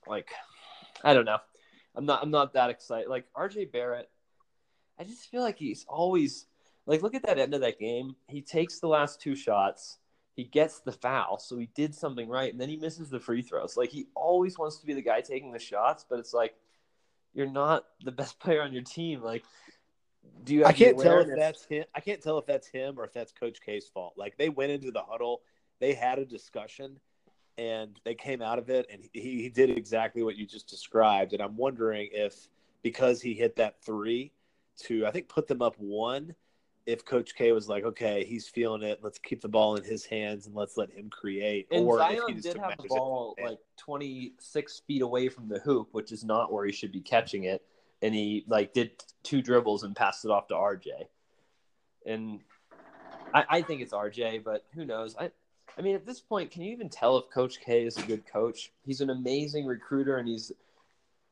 like I don't know. I'm not I'm not that excited. Like RJ Barrett, I just feel like he's always like look at that end of that game. He takes the last two shots. He gets the foul, so he did something right, and then he misses the free throws. Like he always wants to be the guy taking the shots, but it's like you're not the best (laughs) player on your team. Like, do you? I can't tell if that's him. I can't tell if that's him or if that's Coach K's fault. Like they went into the huddle, they had a discussion, and they came out of it, and he, he did exactly what you just described. And I'm wondering if because he hit that three to I think put them up one, if Coach K was like, okay, he's feeling it. Let's keep the ball in his hands and let's let him create. And or if Zion he just did have the ball like 26 feet away from the hoop, which is not where he should be catching it. And he like did two dribbles and passed it off to RJ. And I, I think it's RJ, but who knows? I, I mean, at this point, can you even tell if Coach K is a good coach? He's an amazing recruiter, and he's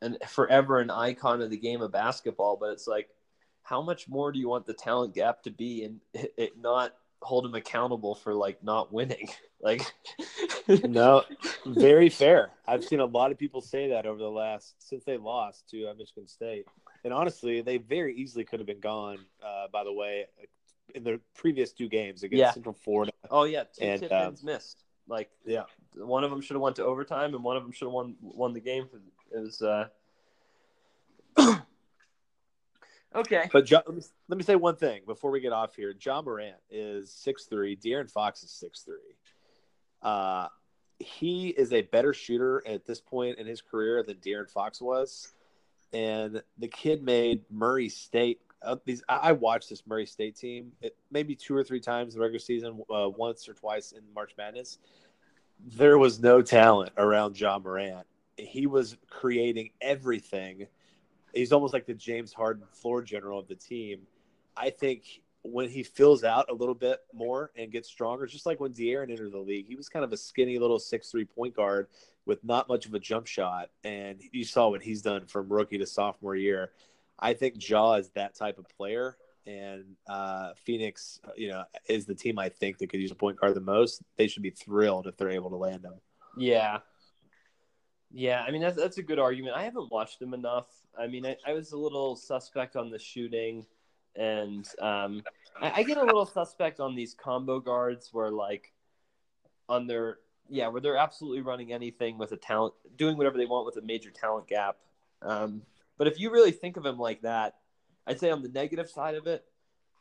an forever an icon of the game of basketball. But it's like, how much more do you want the talent gap to be, and it, not hold him accountable for like not winning? (laughs) Like, (laughs) no, very fair. I've seen a lot of people say that over the last since they lost to uh, Michigan State, and honestly, they very easily could have been gone. Uh, by the way, in the previous two games against Yeah. Central Florida, Oh yeah, two And, tip um, missed. Like yeah, one of them should have went to overtime, and one of them should have won won the game. It was uh... (coughs) okay. but let, me, let me say one thing before we get off here. Ja Morant is six three. De'Aaron Fox is six three. Uh, he is a better shooter at this point in his career than De'Aaron Fox was, and the kid made Murray State uh, these I, I watched this Murray State team it, maybe two or three times the regular season, uh, once or twice in March Madness. There was no talent around Ja Morant. He was creating everything. He's almost like the James Harden floor general of the team. I think when he fills out a little bit more and gets stronger, just like when De'Aaron entered the league, he was kind of a skinny little six three point guard with not much of a jump shot, and you saw what he's done from rookie to sophomore year. I think Ja is that type of player, and uh, Phoenix, you know, is the team I think that could use a point guard the most. They should be thrilled if they're able to land him. Yeah. Yeah, I mean that's that's a good argument. I haven't watched him enough. I mean, I, I was a little suspect on the shooting, and um, I, I get a little suspect on these combo guards where like on their yeah, where they're absolutely running anything with a talent, doing whatever they want with a major talent gap. Um, but if you really think of him like that, I'd say on the negative side of it,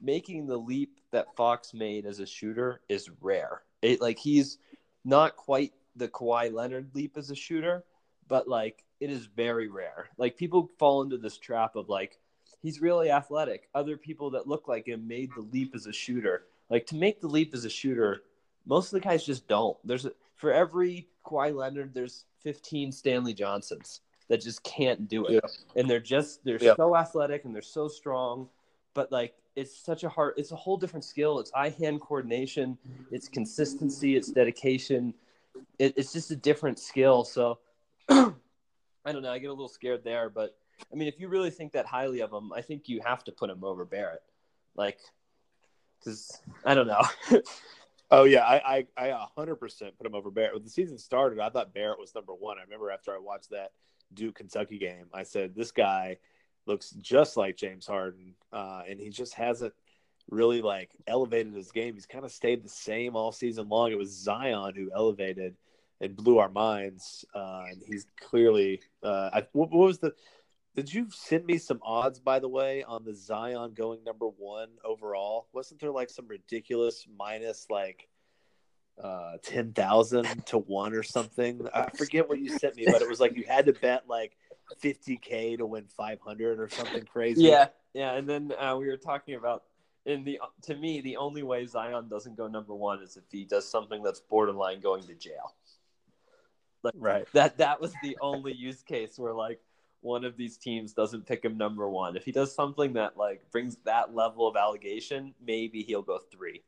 making the leap that Fox made as a shooter is rare. It like he's not quite the Kawhi Leonard leap as a shooter, but like it is very rare. Like people fall into this trap of like he's really athletic. Other people that look like him made the leap as a shooter. Like to make the leap as a shooter, most of the guys just don't. There's a, for every Kawhi Leonard, there's 15 Stanley Johnsons that just can't do it, Yeah. and they're just they're Yeah. so athletic and they're so strong, but like it's such a hard, it's a whole different skill. It's eye hand coordination, it's consistency, it's dedication. It, it's just a different skill. So (clears throat) I don't know. I get a little scared there, but I mean, if you really think that highly of him, I think you have to put him over Barrett, like, because I don't know. (laughs) Oh yeah, I I, I 100% put him over Barrett. When the season started, I thought Barrett was number one. I remember after I watched that Duke Kentucky game, I said this guy looks just like James Harden, uh, and he just hasn't really like elevated his game. He's kind of stayed the same all season long. It was Zion who elevated and blew our minds, uh, and he's clearly. Uh, I, what, what was the? Did you send me some odds, by the way, on the Zion going number one overall? Wasn't there like some ridiculous minus like uh, ten thousand to one or something? I forget what you sent me, but it was like you had to bet like fifty k to win five hundred or something crazy. yeah, yeah. And then uh, we were talking about in the to me the only way Zion doesn't go number one is if he does something that's borderline going to jail. Like, right. That that was the only use case where like one of these teams doesn't pick him number one. If he does something that like brings that level of allegation, maybe he'll go three.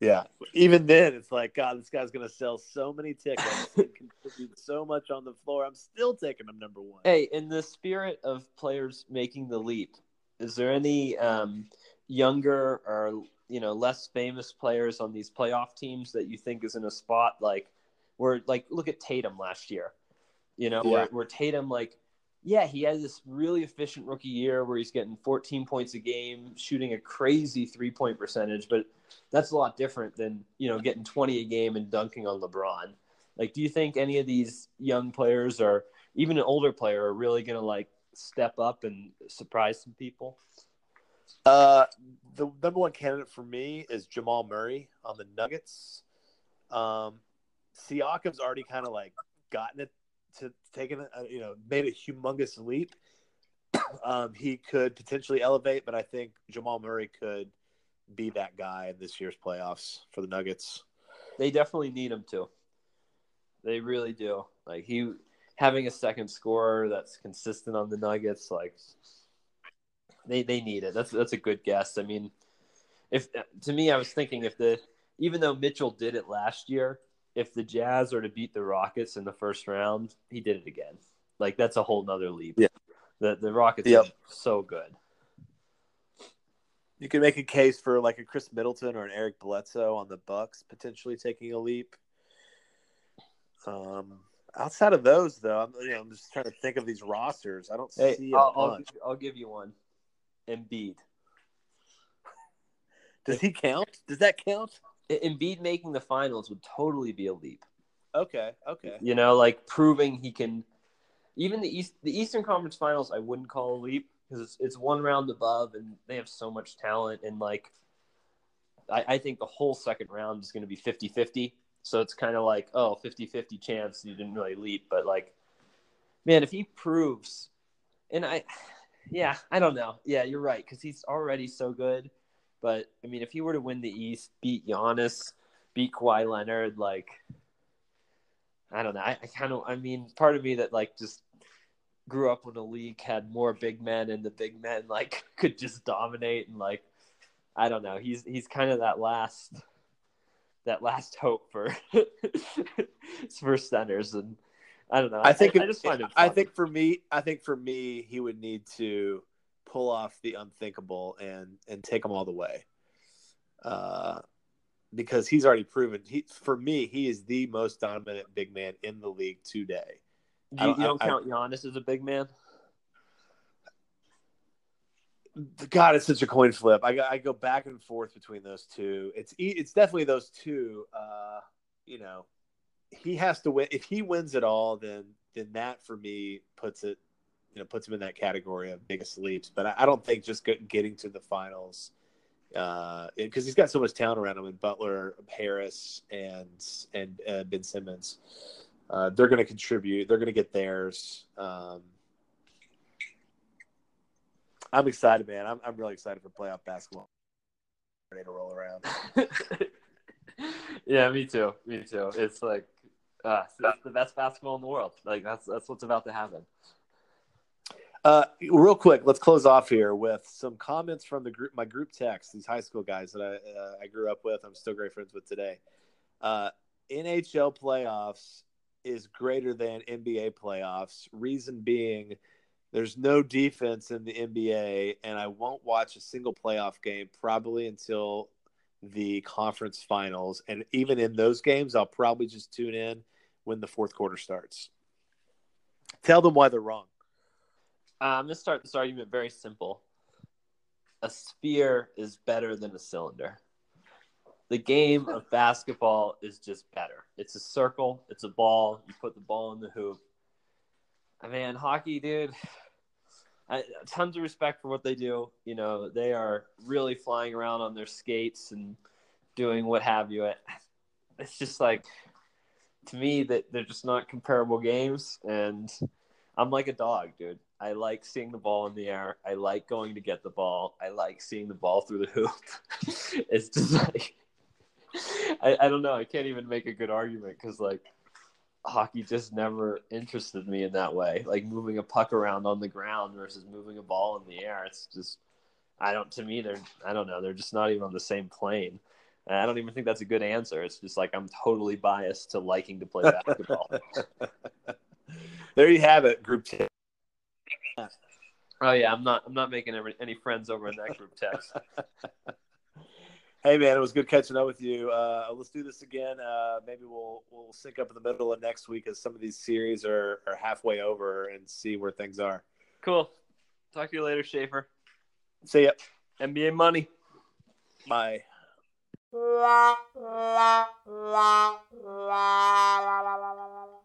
Yeah. Even then, it's like God, this guy's gonna sell so many tickets (laughs) and contribute so much on the floor. I'm still taking him number one. Hey, in the spirit of players making the leap, is there any um, younger or you know less famous players on these playoff teams that you think is in a spot like where like look at Tatum last year, you know where, where Tatum like yeah he had this really efficient rookie year where he's getting 14 points a game, shooting a crazy three point percentage, but that's a lot different than you know getting 20 a game and dunking on LeBron. Like, do you think any of these young players or even an older player are really going to like step up and surprise some people? Uh, the number one candidate for me is Jamal Murray on the Nuggets. Um, Siakam's already kind of like gotten it to taking it, uh, you know, made a humongous leap. (coughs) Um, he could potentially elevate, but I think Jamal Murray could be that guy in this year's playoffs for the Nuggets. They definitely need him to. They really do. Like he having a second scorer that's consistent on the Nuggets, like they they need it. That's that's a good guess. I mean, if to me, I was thinking if the even though Mitchell did it last year, if the Jazz are to beat the Rockets in the first round, he did it again. Like that's a whole nother leap. Yeah. The the Rockets Yep. are so good. You could make a case for like a Khris Middleton or an Eric Bledsoe on the Bucks potentially taking a leap. Um, outside of those, though, I'm, you know, I'm just trying to think of these rosters. I don't Hey, see a I'll, I'll. I'll give you one. Embiid. Does he count? Does that count? Embiid making the finals would totally be a leap. Okay, okay. You know, like proving he can. Even the East, the Eastern Conference Finals, I wouldn't call a leap because it's, it's one round above, and they have so much talent. And like, I, I think the whole second round is going to be 50-50. So it's kind of like, oh, 50-50 chance you didn't really leap, but like, man, if he proves, and I, (sighs) yeah, I don't know. Yeah, you're right because he's already so good. But I mean, if he were to win the East, beat Giannis, beat Kawhi Leonard, like I don't know. I, I kind of, I mean, part of me that like just grew up when the league had more big men and the big men like (laughs) could just dominate and like I don't know. He's he's kind of that last that last hope for (laughs) for centers and I don't know. I think I, I just find it. I think for me, I think for me, he would need to pull off the unthinkable and and take them all the way. Uh, because he's already proven. He for me, he is the most dominant big man in the league today. You, don't- you don't I- I- count Giannis as a big man. God, it's such a coin flip. I go, I go back and forth between those two. It's it's definitely those two. Uh, you know, he has to win. If he wins it all, then then that for me puts it, you know, puts him in that category of biggest leaps. But I, I don't think just get, getting to the finals, because he's got so much talent around him, and Butler, Harris, and and uh, Ben Simmons, uh, they're going to contribute. They're going to get theirs. Um, I'm excited, man. I'm I'm really excited for playoff basketball. Ready to roll around. (laughs) yeah, me too. Me too. It's like uh, the best basketball in the world. Like that's that's what's about to happen. Uh, real quick, let's close off here with some comments from the group, my group text. These high school guys that I uh, I grew up with, I'm still great friends with today. Uh, NHL playoffs is greater than NBA playoffs. Reason being, there's no defense in the NBA, and I won't watch a single playoff game probably until the conference finals. And even in those games, I'll probably just tune in when the fourth quarter starts. Tell them why they're wrong. Uh, I'm gonna start this argument very simple. A sphere is better than a cylinder. The game of (laughs) basketball is just better. It's a circle. It's a ball. You put the ball in the hoop. I mean, hockey, dude. I, tons of respect for what they do. You know, they are really flying around on their skates and doing what have you. It, it's just like to me that they're just not comparable games. And I'm like a dog, dude. I like seeing the ball in the air. I like going to get the ball. I like seeing the ball through the hoop. (laughs) it's just like (laughs) I, I don't know. I can't even make a good argument because like hockey just never interested me in that way. Like moving a puck around on the ground versus moving a ball in the air. It's just I don't. To me, they're I don't know. They're just not even on the same plane. And I don't even think that's a good answer. It's just like I'm totally biased to liking to play (laughs) basketball. there you have it, group Oh yeah, I'm not. I'm not making any friends over in that group text. (laughs) hey man, it was good catching up with you. Uh, let's do this again. Uh, maybe we'll we'll sync up in the middle of next week as some of these series are are halfway over and see where things are. Cool. Talk to you later, Schaefer. See ya. NBA money. Bye. La, la, la,